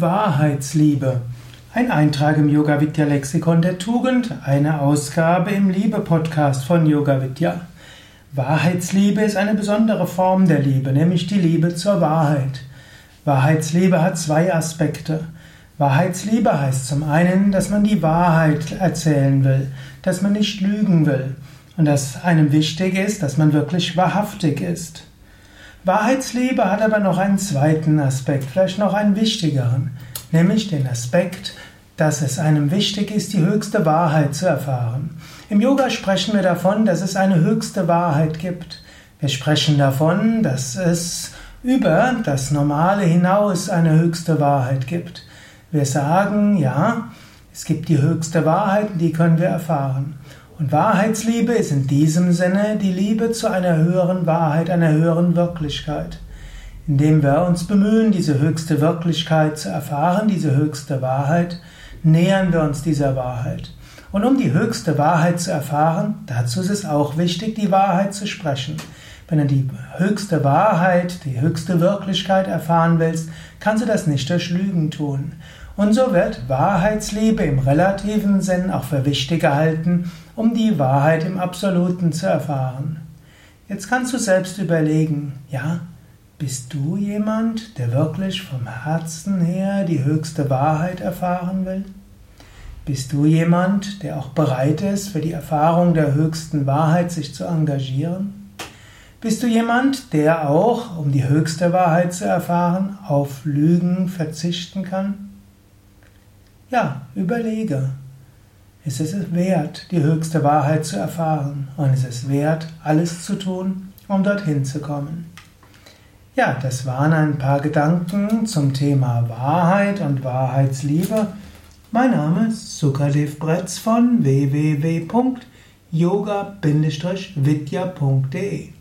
Wahrheitsliebe. Ein Eintrag im Yoga Vidya Lexikon der Tugend, eine Ausgabe im Liebe Podcast von Yoga Vidya. Wahrheitsliebe ist eine besondere Form der Liebe, nämlich die Liebe zur Wahrheit. Wahrheitsliebe hat zwei Aspekte. Wahrheitsliebe heißt zum einen, dass man die Wahrheit erzählen will, dass man nicht lügen will und dass einem wichtig ist, dass man wirklich wahrhaftig ist. Wahrheitsliebe hat aber noch einen zweiten Aspekt, vielleicht noch einen wichtigeren, nämlich den Aspekt, dass es einem wichtig ist, die höchste Wahrheit zu erfahren. Im Yoga sprechen wir davon, dass es eine höchste Wahrheit gibt. Wir sprechen davon, dass es über das Normale hinaus eine höchste Wahrheit gibt. Wir sagen, ja, es gibt die höchste Wahrheit, die können wir erfahren. Und Wahrheitsliebe ist in diesem Sinne die Liebe zu einer höheren Wahrheit, einer höheren Wirklichkeit. Indem wir uns bemühen, diese höchste Wirklichkeit zu erfahren, diese höchste Wahrheit, nähern wir uns dieser Wahrheit. Und um die höchste Wahrheit zu erfahren, dazu ist es auch wichtig, die Wahrheit zu sprechen. Wenn du die höchste Wahrheit, die höchste Wirklichkeit erfahren willst, kannst du das nicht durch Lügen tun. Und so wird Wahrheitsliebe im relativen Sinn auch für wichtig gehalten, um die Wahrheit im Absoluten zu erfahren. Jetzt kannst du selbst überlegen, ja, bist du jemand, der wirklich vom Herzen her die höchste Wahrheit erfahren will? Bist du jemand, der auch bereit ist, für die Erfahrung der höchsten Wahrheit sich zu engagieren? Bist du jemand, der auch, um die höchste Wahrheit zu erfahren, auf Lügen verzichten kann? Ja, überlege. Ist es wert, die höchste Wahrheit zu erfahren? Und ist es wert, alles zu tun, um dorthin zu kommen? Ja, das waren ein paar Gedanken zum Thema Wahrheit und Wahrheitsliebe. Mein Name ist Sukadev Bretz von www.yoga-vidya.de